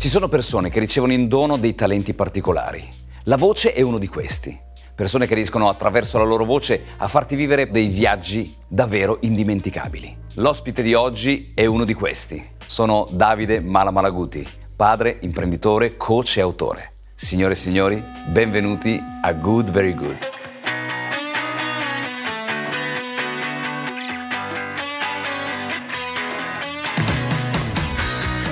Ci sono persone che ricevono in dono dei talenti particolari. La voce è uno di questi. Persone che riescono attraverso la loro voce a farti vivere dei viaggi davvero indimenticabili. L'ospite di oggi è uno di questi. Sono Davide Malamalaguti, padre, imprenditore, coach e autore. Signore e signori, benvenuti a Good Very Good.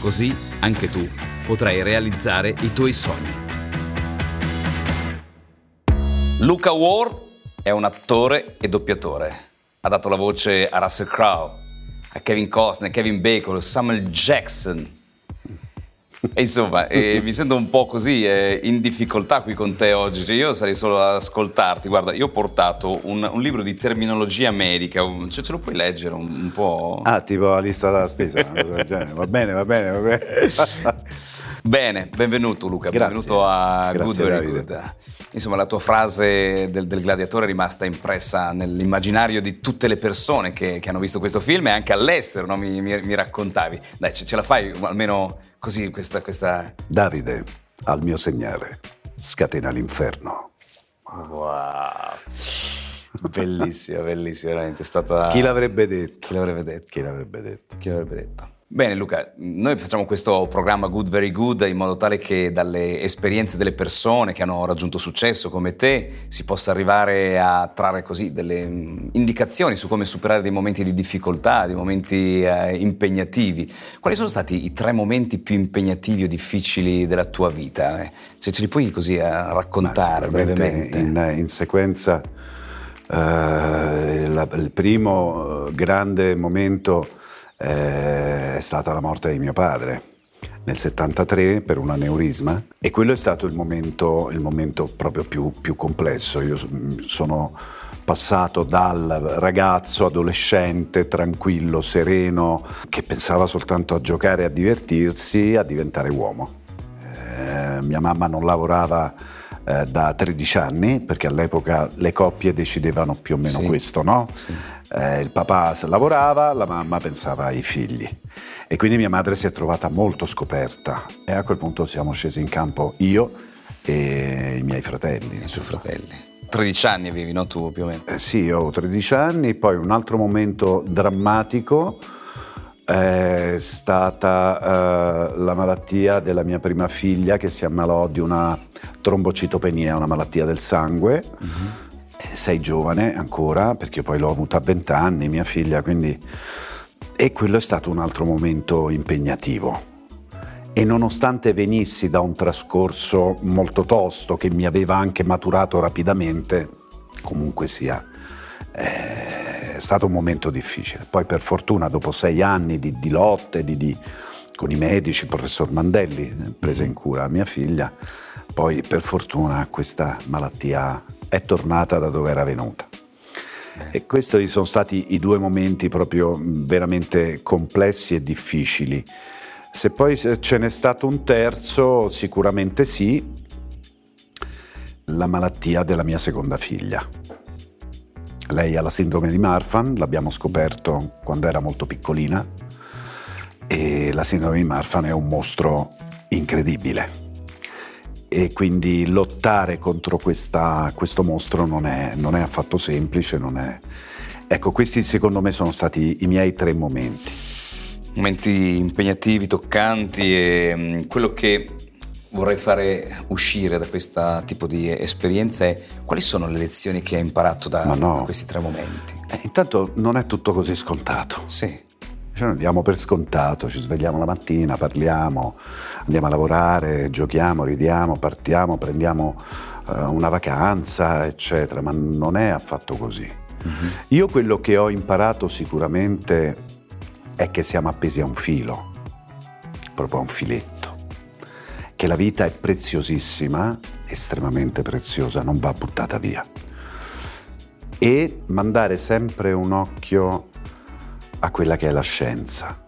Così anche tu potrai realizzare i tuoi sogni. Luca Ward è un attore e doppiatore. Ha dato la voce a Russell Crowe, a Kevin Costner, Kevin Bacon, Samuel Jackson, e insomma, eh, mi sento un po' così eh, in difficoltà qui con te oggi. Cioè, io sarei solo ad ascoltarti. Guarda, io ho portato un, un libro di terminologia medica. Cioè, ce lo puoi leggere un, un, po'? Ah, tipo la lista della spesa, una cosa del genere. Va bene, va bene, va bene. bene, benvenuto Luca, Grazie. benvenuto a Grazie, Good Very. Good. Insomma, la tua frase del, del, gladiatore è rimasta impressa nell'immaginario di tutte le persone che, che hanno visto questo film e anche all'estero, no? mi, mi, mi, raccontavi. Dai, ce, ce, la fai almeno così questa, questa... Davide, al mio segnale, scatena l'inferno. Wow. Bellissima, bellissima, veramente. È stata... Chi l'avrebbe detto? Chi l'avrebbe detto? Chi l'avrebbe detto? Chi l'avrebbe detto? Bene Luca, noi facciamo questo programma Good Very Good in modo tale che dalle esperienze delle persone che hanno raggiunto successo come te si possa arrivare a trarre così delle indicazioni su come superare dei momenti di difficoltà, dei momenti eh, impegnativi. Quali sono stati i tre momenti più impegnativi o difficili della tua vita? Se ce li puoi così eh, raccontare brevemente. In, in sequenza, eh, la, il primo grande momento è stata la morte di mio padre nel 73 per un aneurisma e quello è stato il momento, il momento proprio più, più, complesso. Io sono passato dal ragazzo adolescente, tranquillo, sereno, che pensava soltanto a giocare e a divertirsi, a diventare uomo. Eh, mia mamma non lavorava eh, da 13 anni perché all'epoca le coppie decidevano più o meno sì. questo, no? Sì. Eh, il papà lavorava, la mamma pensava ai figli. E quindi mia madre si è trovata molto scoperta e a quel punto siamo scesi in campo io e i miei fratelli. I suoi fratelli. 13 anni avevi, no? Tu più o meno. Eh, sì, io ho 13 anni, poi un altro momento drammatico è stata uh, la malattia della mia prima figlia che si ammalò di una trombocitopenia, una malattia del sangue. Mm-hmm sei giovane ancora, perché poi l'ho avuta a 20 anni, mia figlia, quindi... E quello è stato un altro momento impegnativo. E nonostante venissi da un trascorso molto tosto, che mi aveva anche maturato rapidamente, comunque sia, è stato un momento difficile. Poi per fortuna, dopo sei anni di, di lotte, di, di, con i medici, il professor Mandelli prese in cura mia figlia, poi per fortuna questa malattia è tornata da dove era venuta. E questi sono stati i due momenti proprio veramente complessi e difficili. Se poi ce n'è stato un terzo, sicuramente sì, la malattia della mia seconda figlia. Lei ha la sindrome di Marfan, l'abbiamo scoperto quando era molto piccolina e la sindrome di Marfan è un mostro incredibile e quindi lottare contro questa, questo mostro non è, non è affatto semplice. È... Ecco, questi secondo me sono stati i miei tre momenti. Momenti impegnativi, toccanti e um, quello che vorrei fare uscire da questo tipo di esperienza è quali sono le lezioni che hai imparato da, no. da questi tre momenti? Eh, intanto non è tutto così scontato. Sì. Cioè, noi diamo per scontato, ci svegliamo la mattina, parliamo, andiamo a lavorare, giochiamo, ridiamo, partiamo, prendiamo uh, una vacanza, eccetera, ma non è affatto così. Uh-huh. Io quello che ho imparato sicuramente è che siamo appesi a un filo, proprio a un filetto, che la vita è preziosissima, estremamente preziosa, non va buttata via. E mandare sempre un occhio a quella che è la scienza.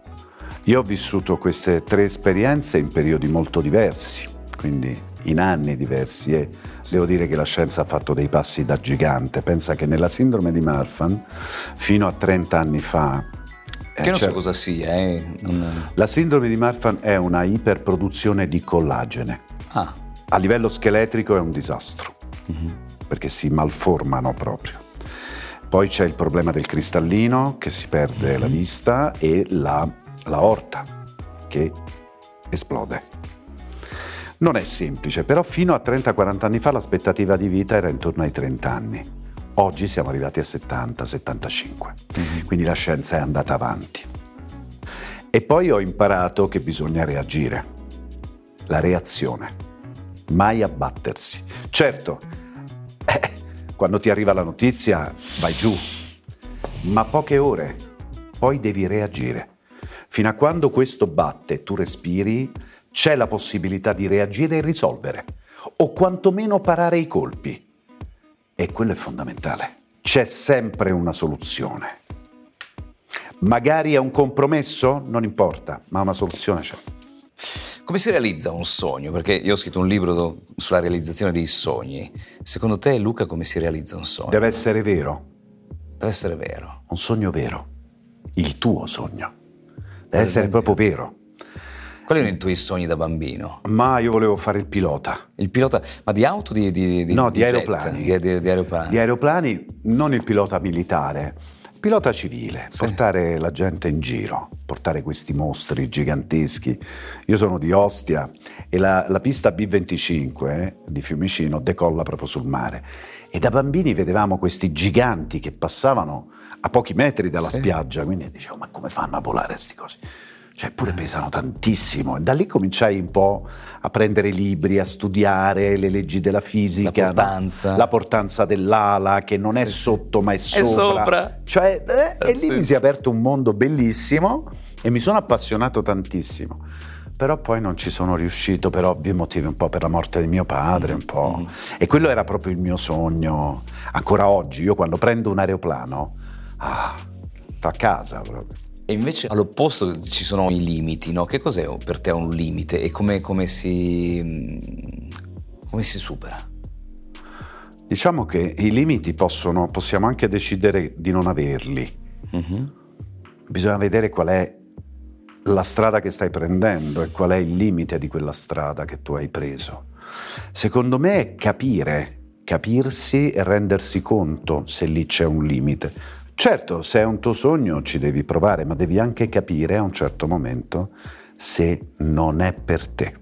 Io ho vissuto queste tre esperienze in periodi molto diversi, quindi in anni diversi e devo dire che la scienza ha fatto dei passi da gigante. Pensa che nella sindrome di Marfan, fino a 30 anni fa, che non so cosa sia. Eh. Non... La sindrome di Marfan è una iperproduzione di collagene. Ah. A livello scheletrico è un disastro, mm-hmm. perché si malformano proprio. Poi c'è il problema del cristallino, che si perde mm-hmm. la vista, e la, la orta, che esplode. Non è semplice, però fino a 30-40 anni fa l'aspettativa di vita era intorno ai 30 anni. Oggi siamo arrivati a 70-75, mm-hmm. quindi la scienza è andata avanti. E poi ho imparato che bisogna reagire, la reazione, mai abbattersi. Certo, eh, quando ti arriva la notizia vai giù, ma poche ore, poi devi reagire. Fino a quando questo batte tu respiri, c'è la possibilità di reagire e risolvere, o quantomeno parare i colpi. E quello è fondamentale. C'è sempre una soluzione. Magari è un compromesso? Non importa, ma una soluzione c'è. Come si realizza un sogno? Perché io ho scritto un libro sulla realizzazione dei sogni. Secondo te, Luca, come si realizza un sogno? Deve essere vero. Deve essere vero. Un sogno vero. Il tuo sogno. Deve essere proprio vero. Quali erano i tuoi sogni da bambino? Ma io volevo fare il pilota. Il pilota, ma di auto di, di, di, no, di, di aeroplani. Di, di, aeroplani. Di aeroplani, non il pilota militare. Pilota civile, sì. portare la gente in giro, portare questi mostri giganteschi. Io sono di Ostia e la, la pista B25 eh, di Fiumicino decolla proprio sul mare. E da bambini vedevamo questi giganti che passavano a pochi metri dalla sì. spiaggia, quindi dicevo, ma come fanno a volare questi cosi? Cioè pure pesano tantissimo. Da lì cominciai un po' a prendere libri, a studiare le leggi della fisica, la portanza, no? la portanza dell'ala che non sì. è sotto ma è sopra. È sopra. Cioè, eh, e lì sì. mi si è aperto un mondo bellissimo e mi sono appassionato tantissimo. Però poi non ci sono riuscito per ovvi motivi, un po' per la morte di mio padre, un po'. Mm. E quello era proprio il mio sogno. Ancora oggi, io quando prendo un aeroplano, ah, sto a casa proprio. E invece all'opposto ci sono i limiti, no? Che cos'è per te un limite e come, come, si, come si supera? Diciamo che i limiti possono, possiamo anche decidere di non averli. Mm-hmm. Bisogna vedere qual è la strada che stai prendendo e qual è il limite di quella strada che tu hai preso. Secondo me è capire, capirsi e rendersi conto se lì c'è un limite. Certo, se è un tuo sogno ci devi provare, ma devi anche capire a un certo momento se non è per te.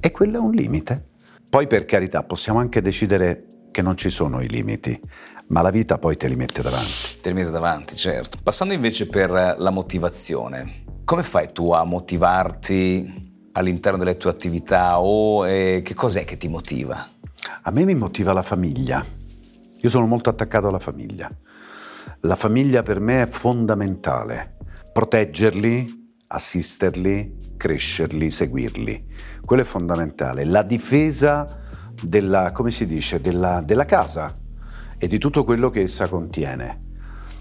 E quello è un limite. Poi per carità possiamo anche decidere che non ci sono i limiti, ma la vita poi te li mette davanti. Te li mette davanti, certo. Passando invece per la motivazione, come fai tu a motivarti all'interno delle tue attività o eh, che cos'è che ti motiva? A me mi motiva la famiglia. Io sono molto attaccato alla famiglia. La famiglia per me è fondamentale. Proteggerli, assisterli, crescerli, seguirli. Quello è fondamentale. La difesa della, come si dice, della, della casa e di tutto quello che essa contiene.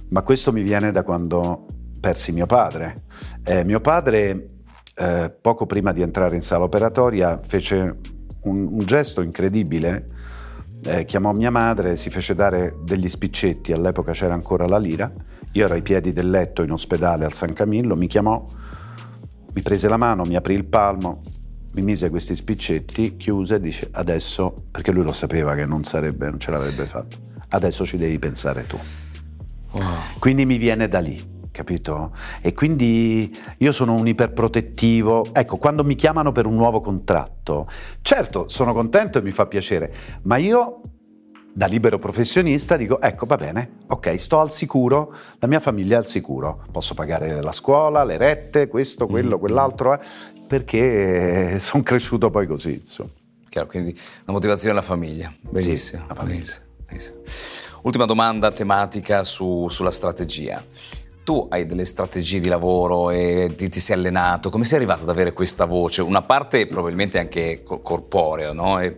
Ma questo mi viene da quando persi mio padre. Eh, mio padre, eh, poco prima di entrare in sala operatoria, fece un, un gesto incredibile eh, chiamò mia madre, si fece dare degli spiccetti, all'epoca c'era ancora la lira, io ero ai piedi del letto in ospedale al San Camillo, mi chiamò, mi prese la mano, mi aprì il palmo, mi mise questi spiccetti, chiuse e dice adesso, perché lui lo sapeva che non sarebbe, non ce l'avrebbe fatto, adesso ci devi pensare tu. Wow. Quindi mi viene da lì capito? E quindi io sono un iperprotettivo. Ecco, quando mi chiamano per un nuovo contratto, certo, sono contento e mi fa piacere, ma io da libero professionista dico, ecco, va bene, ok, sto al sicuro, la mia famiglia è al sicuro, posso pagare la scuola, le rette, questo, quello, mm. quell'altro, eh, perché sono cresciuto poi così, insomma. Chiaro, quindi la motivazione è la famiglia, benissimo. Sì, la famiglia. Benissimo, benissimo. Ultima domanda tematica su, sulla strategia. Tu hai delle strategie di lavoro e ti, ti, sei allenato, come sei arrivato ad avere questa voce? Una parte probabilmente anche corporea, no? E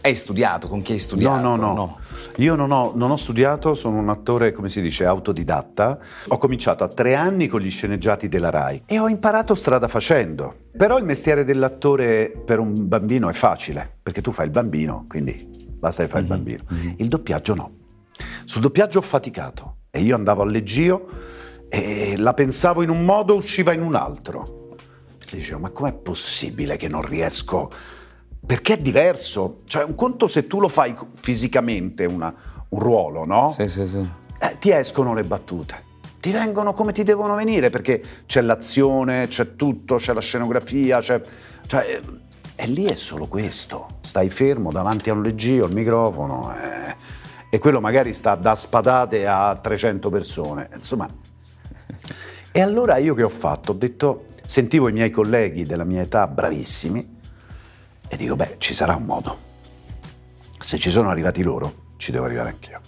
hai studiato? Con chi hai studiato? No, no, no. no. Io non ho, non ho, studiato, sono un attore, come si dice, autodidatta. Ho cominciato a tre anni con gli sceneggiati della RAI e ho imparato strada facendo. Però il mestiere dell'attore per un bambino è facile, perché tu fai il bambino, quindi basta che fai mm-hmm. il bambino. Mm-hmm. Il doppiaggio no. Sul doppiaggio ho faticato e io andavo al leggio e la pensavo in un modo, usciva in un altro. E dicevo, ma com'è possibile che non riesco? Perché è diverso. Cioè, un conto se tu lo fai fisicamente, una, un ruolo, no? Sì, sì, sì. Eh, ti escono le battute. Ti vengono come ti devono venire, perché c'è l'azione, c'è tutto, c'è la scenografia, c'è... Cioè, e lì è solo questo. Stai fermo davanti a un leggio, al microfono, eh, e quello magari sta da spadate a 300 persone. Insomma, e allora io che ho fatto? Ho detto, sentivo i miei colleghi della mia età bravissimi e dico, beh, ci sarà un modo. Se ci sono arrivati loro, ci devo arrivare anch'io.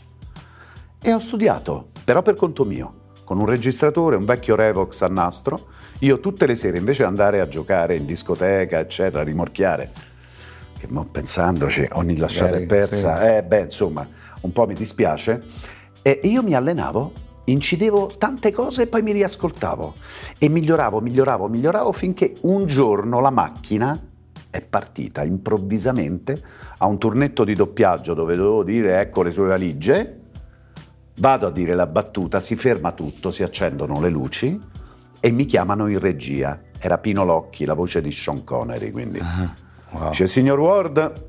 E ho studiato, però per conto mio, con un registratore, un vecchio Revox a nastro. Io tutte le sere, invece di andare a giocare in discoteca, eccetera, a rimorchiare, che mo pensandoci, ogni lasciata è persa, sì. eh beh, insomma, un po' mi dispiace, e io mi allenavo incidevo tante cose e poi mi riascoltavo e miglioravo, miglioravo, miglioravo finché un giorno la macchina è partita improvvisamente a un turnetto di doppiaggio dove dovevo dire ecco le sue valigie, vado a dire la battuta, si ferma tutto, si accendono le luci e mi chiamano in regia. Era Pino Locchi, la voce di Sean Connery, quindi. Uh-huh. Wow. Dice, signor Ward,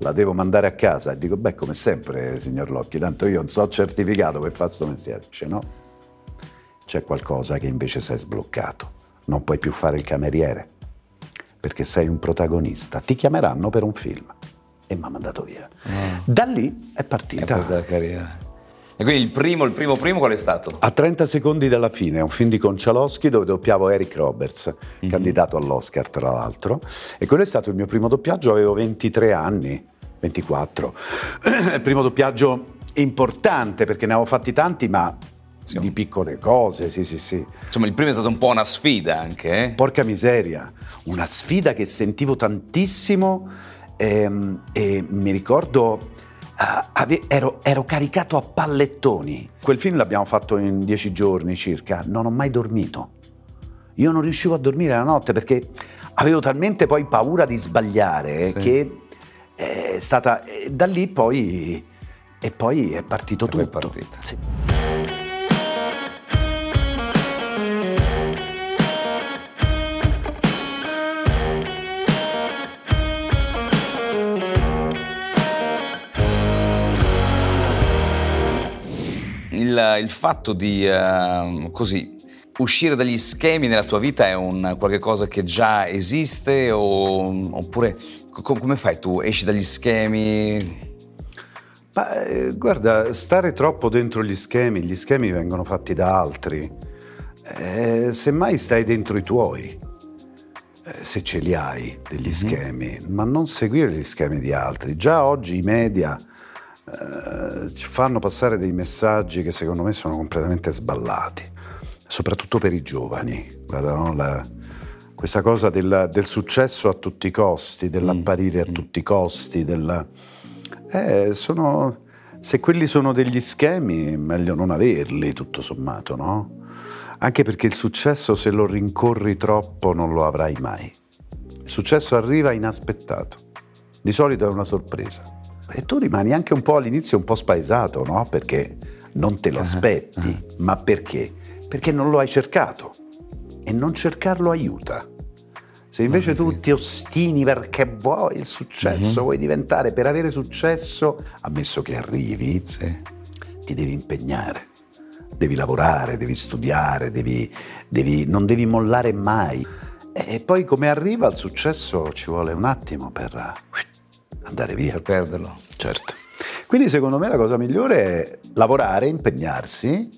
la devo mandare a casa. E dico, beh, come sempre, signor Locchi, tanto io non so certificato per fare questo mestiere. Dice, no, c'è qualcosa che invece sei sbloccato. Non puoi più fare il cameriere, perché sei un protagonista. Ti chiameranno per un film. E mi ha mandato via. Oh. Da lì è partita. È la carriera. E quindi il primo, il primo, primo qual è stato? A 30 secondi dalla fine, è un film di Concialoschi dove doppiavo Eric Roberts, mm-hmm. candidato all'Oscar tra l'altro. E quello è stato il mio primo doppiaggio, avevo 23 anni, 24. il primo doppiaggio importante perché ne avevo fatti tanti, ma sì. di piccole cose, sì, sì, sì. Insomma, il primo è stato un po' una sfida anche, eh? Porca miseria, una sfida che sentivo tantissimo e, ehm, e mi ricordo ave- ero, ero, caricato a pallettoni. Quel film l'abbiamo fatto in dieci giorni circa, non ho mai dormito. Io non riuscivo a dormire la notte perché avevo talmente poi paura di sbagliare sì. che è stata... Da lì poi... E poi è partito tutto. È partito. Sì. il, il fatto di uh, così uscire dagli schemi nella tua vita è un qualcosa che già esiste o, oppure co- come fai tu? Esci dagli schemi? Ma, eh, guarda, stare troppo dentro gli schemi, gli schemi vengono fatti da altri. Eh, semmai stai dentro i tuoi, eh, se ce li hai degli mm-hmm. schemi, ma non seguire gli schemi di altri. Già oggi i media eh, ci fanno passare dei messaggi che secondo me sono completamente sballati, soprattutto per i giovani. Guarda, no? La, questa cosa del, del, successo a tutti i costi, dell'apparire a mm. tutti i costi, della, eh, sono, se quelli sono degli schemi, meglio non averli, tutto sommato, no? Anche perché il successo, se lo rincorri troppo, non lo avrai mai. Il successo arriva inaspettato. Di solito è una sorpresa. E tu rimani anche un po' all'inizio un po' spaesato, no? Perché non te lo ah, aspetti, uh-huh. ma perché? Perché non lo hai cercato e non cercarlo aiuta. Se invece tu ti ostini perché vuoi il successo, uh-huh. vuoi diventare, per avere successo, ammesso che arrivi, sì. ti devi impegnare, devi lavorare, devi studiare, devi, devi, non devi mollare mai. E poi come arriva il successo ci vuole un attimo per andare via. Per perderlo. Certo. Quindi secondo me la cosa migliore è lavorare, impegnarsi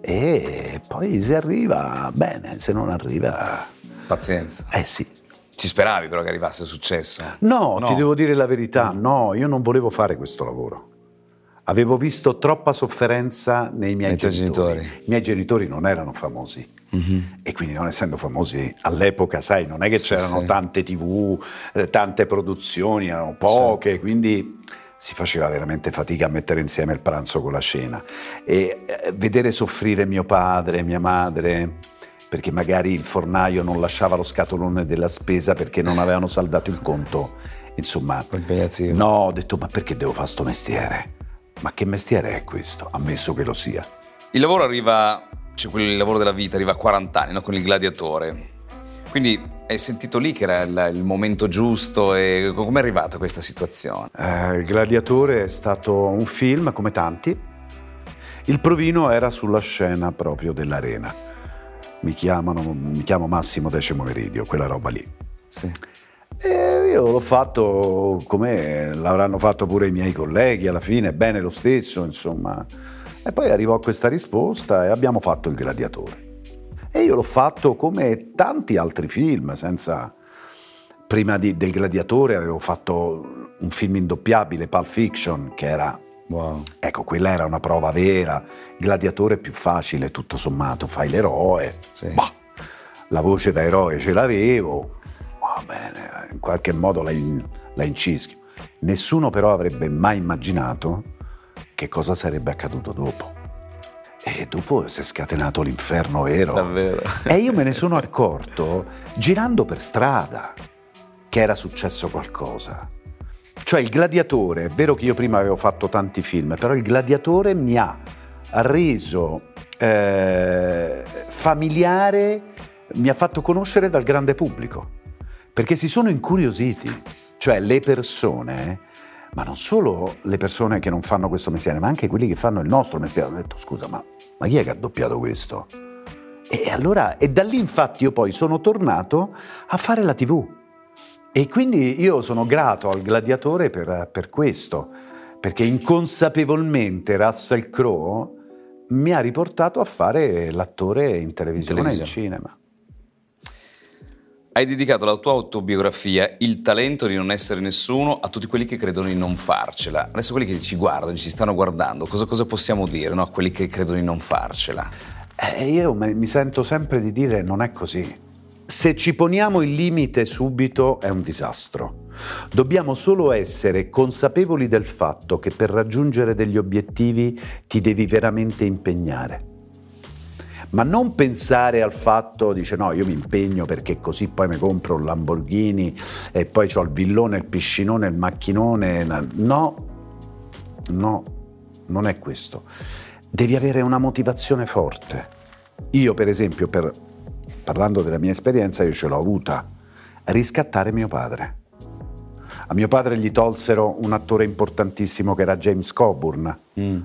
e poi se arriva bene, se non arriva... Pazienza. Eh sì. Ci speravi però che arrivasse successo? No, no, ti devo dire la verità, no, io non volevo fare questo lavoro. Avevo visto troppa sofferenza nei miei Nei genitori. genitori. I miei genitori non erano famosi. E quindi non essendo famosi all'epoca, sai, non è che Sì, c'erano sì. tante tv, eh, tante produzioni, erano poche, Certo. quindi si faceva veramente fatica a mettere insieme il pranzo con la cena. E eh, vedere soffrire mio padre, mia madre, perché magari il fornaio non lasciava lo scatolone della spesa perché non avevano saldato il conto, insomma. No, ho detto, ma perché devo fare sto mestiere? Ma che mestiere è questo? Ammesso che lo sia. Il lavoro arriva, cioè quel lavoro della vita arriva a 40 anni, no? con il gladiatore. Quindi hai sentito lì che era il, il momento giusto e come è arrivata questa situazione? Eh, il Gladiatore è stato un film, come tanti. Il provino era sulla scena proprio dell'arena. Mi chiamano, mi chiamo Massimo Decimo Meridio, quella roba lì. Sì. E io l'ho fatto come l'avranno fatto pure i miei colleghi, alla fine, bene lo stesso, insomma. E poi arrivò questa risposta e abbiamo fatto il gladiatore. E io l'ho fatto come tanti altri film, senza... Prima di- del gladiatore avevo fatto un film indoppiabile, Pulp Fiction, che era... Wow. Ecco, quella era una prova vera. Gladiatore è più facile, tutto sommato, fai l'eroe. Sì. Bah, la voce da eroe ce l'avevo, va bene, in qualche modo la, in- la incischio. Nessuno però avrebbe mai immaginato che cosa sarebbe accaduto dopo. E dopo si è scatenato l'inferno vero. Davvero. E io me ne sono accorto girando per strada che era successo qualcosa. Cioè il gladiatore, è vero che io prima avevo fatto tanti film, però il gladiatore mi ha reso eh, familiare, mi ha fatto conoscere dal grande pubblico, perché si sono incuriositi, cioè le persone, ma non solo le persone che non fanno questo mestiere, ma anche quelli che fanno il nostro mestiere, hanno detto scusa, ma, ma chi è che ha doppiato questo? E allora, e da lì infatti io poi sono tornato a fare la tv. E quindi io sono grato al gladiatore per, per questo, perché inconsapevolmente Russell Crowe mi ha riportato a fare l'attore in televisione e in cinema. Hai dedicato la tua autobiografia Il talento di non essere nessuno a tutti quelli che credono di non farcela. Adesso quelli che ci guardano, ci stanno guardando, cosa, cosa possiamo dire no? a quelli che credono di non farcela? E io mi sento sempre di dire non è così. Se ci poniamo il limite subito è un disastro. Dobbiamo solo essere consapevoli del fatto che per raggiungere degli obiettivi ti devi veramente impegnare. Ma non pensare al fatto, dice no, io mi impegno perché così poi mi compro un Lamborghini e poi ho il villone, il piscinone, il macchinone. No, no, non è questo. Devi avere una motivazione forte. Io, per esempio, per- parlando della mia esperienza, io ce l'ho avuta. Riscattare mio padre. A mio padre gli tolsero un attore importantissimo che era James Coburn.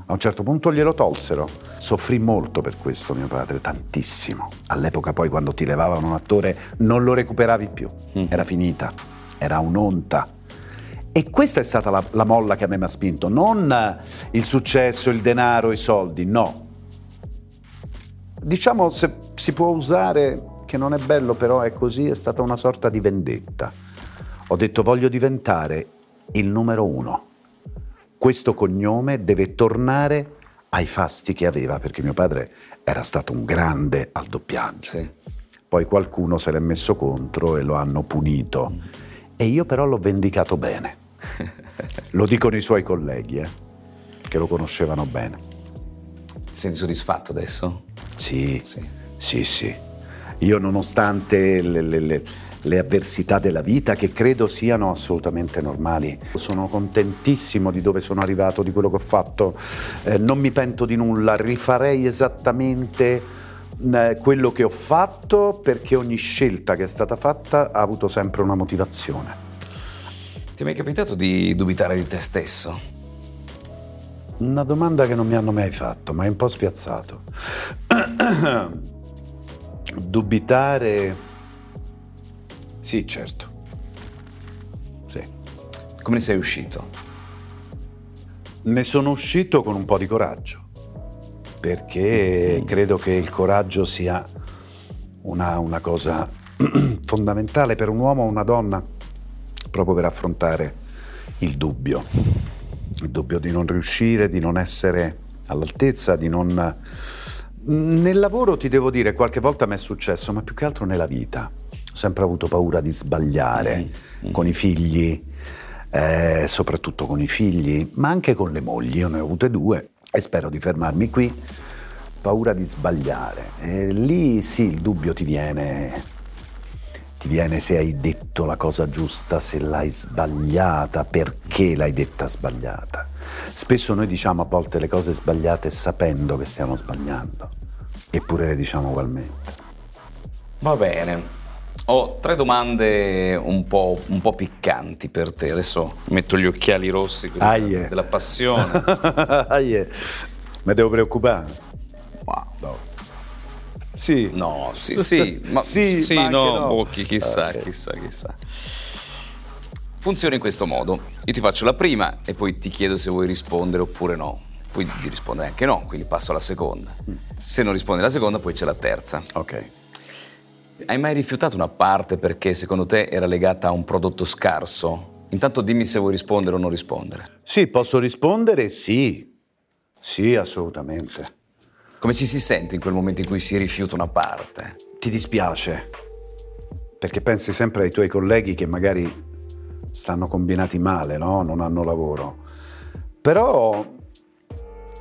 A un certo punto glielo tolsero. Soffrì molto per questo mio padre, tantissimo. All'epoca poi quando ti levavano un attore non lo recuperavi più. Era finita. Era un'onta. E questa è stata la, la molla che a me mi ha spinto, non il successo, il denaro, i soldi, no. Diciamo se si può usare, che non è bello però è così, è stata una sorta di vendetta. Ho detto voglio diventare il numero uno. Questo cognome deve tornare ai fasti che aveva, perché mio padre era stato un grande al doppiaggio. Sì. Poi qualcuno se l'è messo contro e lo hanno punito. E io però l'ho vendicato bene. Lo dicono i suoi colleghi, eh, che lo conoscevano bene. Ti senti soddisfatto adesso? Sì, Sì. sì, sì. Io nonostante le, le- le- le avversità della vita, che credo siano assolutamente normali, sono contentissimo di dove sono arrivato, di quello che ho fatto, Eh, non mi pento di nulla, rifarei esattamente eh, quello che ho fatto perché ogni scelta che è stata fatta ha avuto sempre una motivazione. Ti è mai capitato di dubitare di te stesso? Una domanda che non mi hanno mai fatto, ma è un po' spiazzato. Dubitare... Sì, certo. Sì. Come ne sei uscito? Ne sono uscito con un po' di coraggio, perché credo che il coraggio sia una, una cosa fondamentale per un uomo o una donna, proprio per affrontare il dubbio. il dubbio di non riuscire, di non essere all'altezza, di non... Nel lavoro ti devo dire, qualche volta mi è successo, ma più che altro nella vita. Ho sempre avuto paura di sbagliare mm-hmm. con i figli, eh, soprattutto con i figli, ma anche con le mogli. Io ne ho avute due e spero di fermarmi qui. Paura di sbagliare. E lì sì, il dubbio ti viene, ti viene se hai detto la cosa giusta, se l'hai sbagliata, perché l'hai detta sbagliata. Spesso noi diciamo a volte le cose sbagliate sapendo che stiamo sbagliando, eppure le diciamo ugualmente. Va bene. Ho tre domande un po', un po', piccanti per te. Adesso metto gli occhiali rossi Aie. della passione. Aie. Mi devo preoccupare. Wow. No. Sì. No, sì, sì, ma sì, sì ma no, no. Bocchi, chissà, okay. chissà, chissà. Funziona in questo modo. Io ti faccio la prima e poi ti chiedo se vuoi rispondere oppure no. Poi di rispondere anche no, quindi passo alla seconda. Se non rispondi alla seconda, poi c'è la terza. Ok. Hai mai rifiutato una parte perché secondo te era legata a un prodotto scarso? Intanto dimmi se vuoi rispondere o non rispondere. Sì, posso rispondere? Sì. Sì, assolutamente. Come ci si sente in quel momento in cui si rifiuta una parte? Ti dispiace, perché pensi sempre ai tuoi colleghi che magari stanno combinati male, no? Non hanno lavoro. Però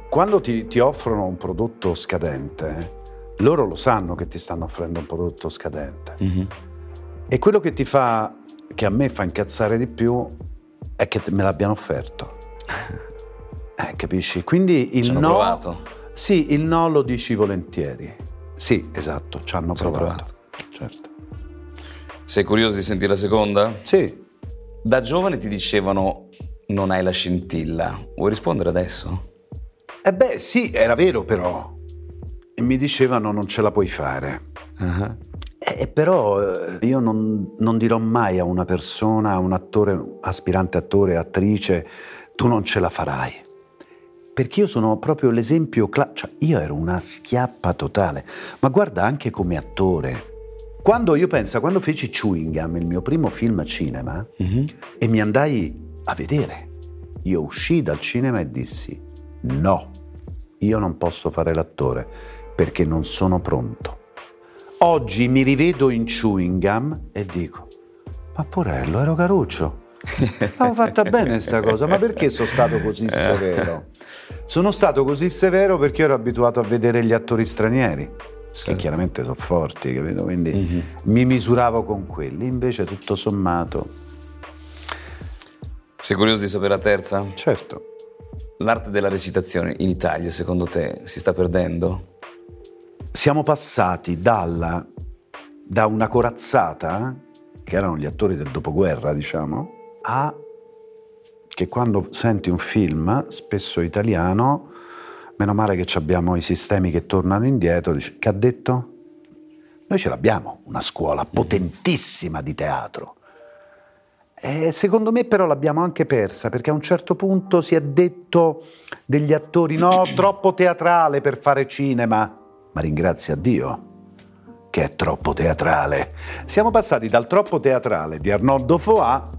quando ti, ti offrono un prodotto scadente, loro lo sanno che ti stanno offrendo un prodotto scadente. Mm-hmm. E quello che ti fa, che a me fa incazzare di più, è che me l'abbiano offerto. eh, capisci? Quindi il Ci hanno no. provato. Sì, il no lo dici volentieri. Sì, esatto, ci hanno Ci hanno provato. Certo. Sei curioso di sentire la seconda? Sì. Da giovane ti dicevano non hai la scintilla. Vuoi rispondere adesso? Eh beh, sì, era vero però. E mi dicevano non ce la puoi fare. Uh-huh. Eh, però eh, io non, non, dirò mai a una persona, a un attore, aspirante attore, attrice, tu non ce la farai. Perché io sono proprio l'esempio, cla- cioè io ero una schiappa totale, ma guarda anche come attore. Quando io penso, quando feci Chewing Gum, il mio primo film a cinema, uh-huh. e mi andai a vedere, io uscii dal cinema e dissi no, io non posso fare l'attore perché non sono pronto. Oggi mi rivedo in chewing gum e dico, ma porello, ero caruccio. Avevo fatta bene sta cosa, ma perché sono stato così severo? Sono stato così severo perché ero abituato a vedere gli attori stranieri, certo. che chiaramente sono forti, capito? Quindi mm-hmm. mi misuravo con quelli, invece tutto sommato... Sei curioso di sapere la terza? Certo. L'arte della recitazione in Italia, secondo te, si sta perdendo? Siamo passati dalla, da una corazzata, che erano gli attori del dopoguerra, diciamo, a che quando senti un film, spesso italiano, meno male che abbiamo i sistemi che tornano indietro, dici, che ha detto? Noi ce l'abbiamo, una scuola potentissima di teatro. E secondo me però l'abbiamo anche persa perché a un certo punto si è detto degli attori no, troppo teatrale per fare cinema, ma ringrazia Dio che è troppo teatrale. Siamo passati dal troppo teatrale di Arnoldo Foà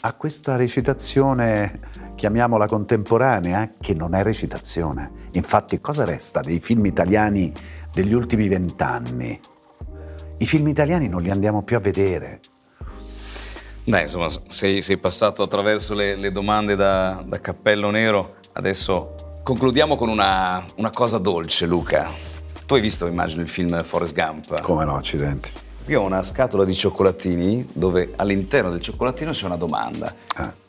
a questa recitazione, chiamiamola contemporanea, che non è recitazione. Infatti cosa resta dei film italiani degli ultimi vent'anni? I film italiani non li andiamo più a vedere. Beh, insomma, sei, sei passato attraverso le, le domande da, da, cappello nero, adesso concludiamo con una, una, cosa dolce, Luca. Tu hai visto, immagino, il film Forrest Gump? Come no, accidenti. Io ho una scatola di cioccolatini dove all'interno del cioccolatino c'è una domanda. Ah.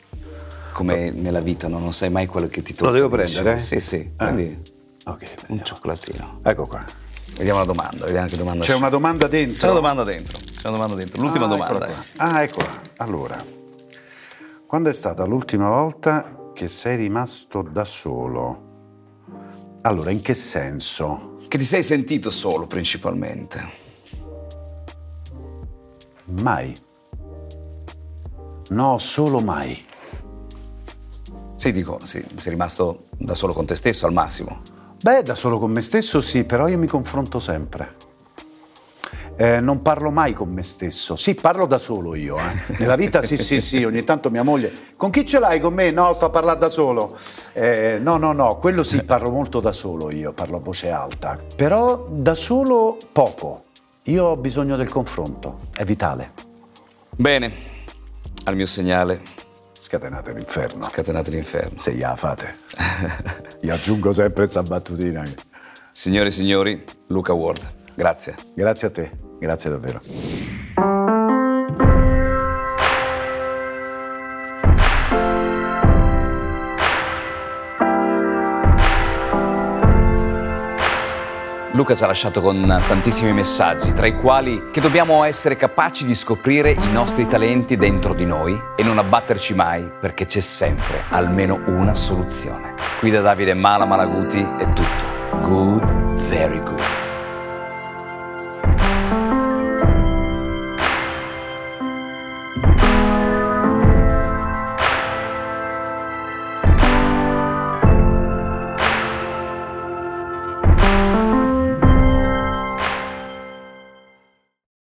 Come nella vita, no? non sai mai quello che ti tocca. Lo devo prendere? Sì, sì, ah. prendi okay, un cioccolatino. Ecco qua. Vediamo la domanda, vediamo che domanda c'è. C'è una domanda dentro? C'è una domanda dentro, c'è una domanda dentro. L'ultima ah, domanda. Ah, eccola. Allora, quando è stata l'ultima volta che sei rimasto da solo? Allora, in che senso? Che ti sei sentito solo principalmente? Mai. No, solo mai. Sì, dico, sì, sei rimasto da solo con te stesso al massimo. Beh, da solo con me stesso sì, però io mi confronto sempre. Eh, non parlo mai con me stesso. Sì, parlo da solo io. Eh. Nella vita sì, sì, sì, ogni tanto mia moglie... Con chi ce l'hai con me? No, sto a parlare da solo. Eh, no, no, no, quello sì, parlo molto da solo io, parlo a voce alta. Però da solo poco. Io ho bisogno del confronto, è vitale. Bene, al mio segnale... Scatenate l'inferno. Scatenate l'inferno. Se ya fate. Io aggiungo sempre questa battutina. Signore e signori, Luca Ward, grazie. Grazie a te, grazie davvero. Luca ci ha lasciato con tantissimi messaggi, tra i quali che dobbiamo essere capaci di scoprire i nostri talenti dentro di noi e non abbatterci mai perché c'è sempre almeno una soluzione. Qui da Davide Mala Malaguti è tutto. Good, very good.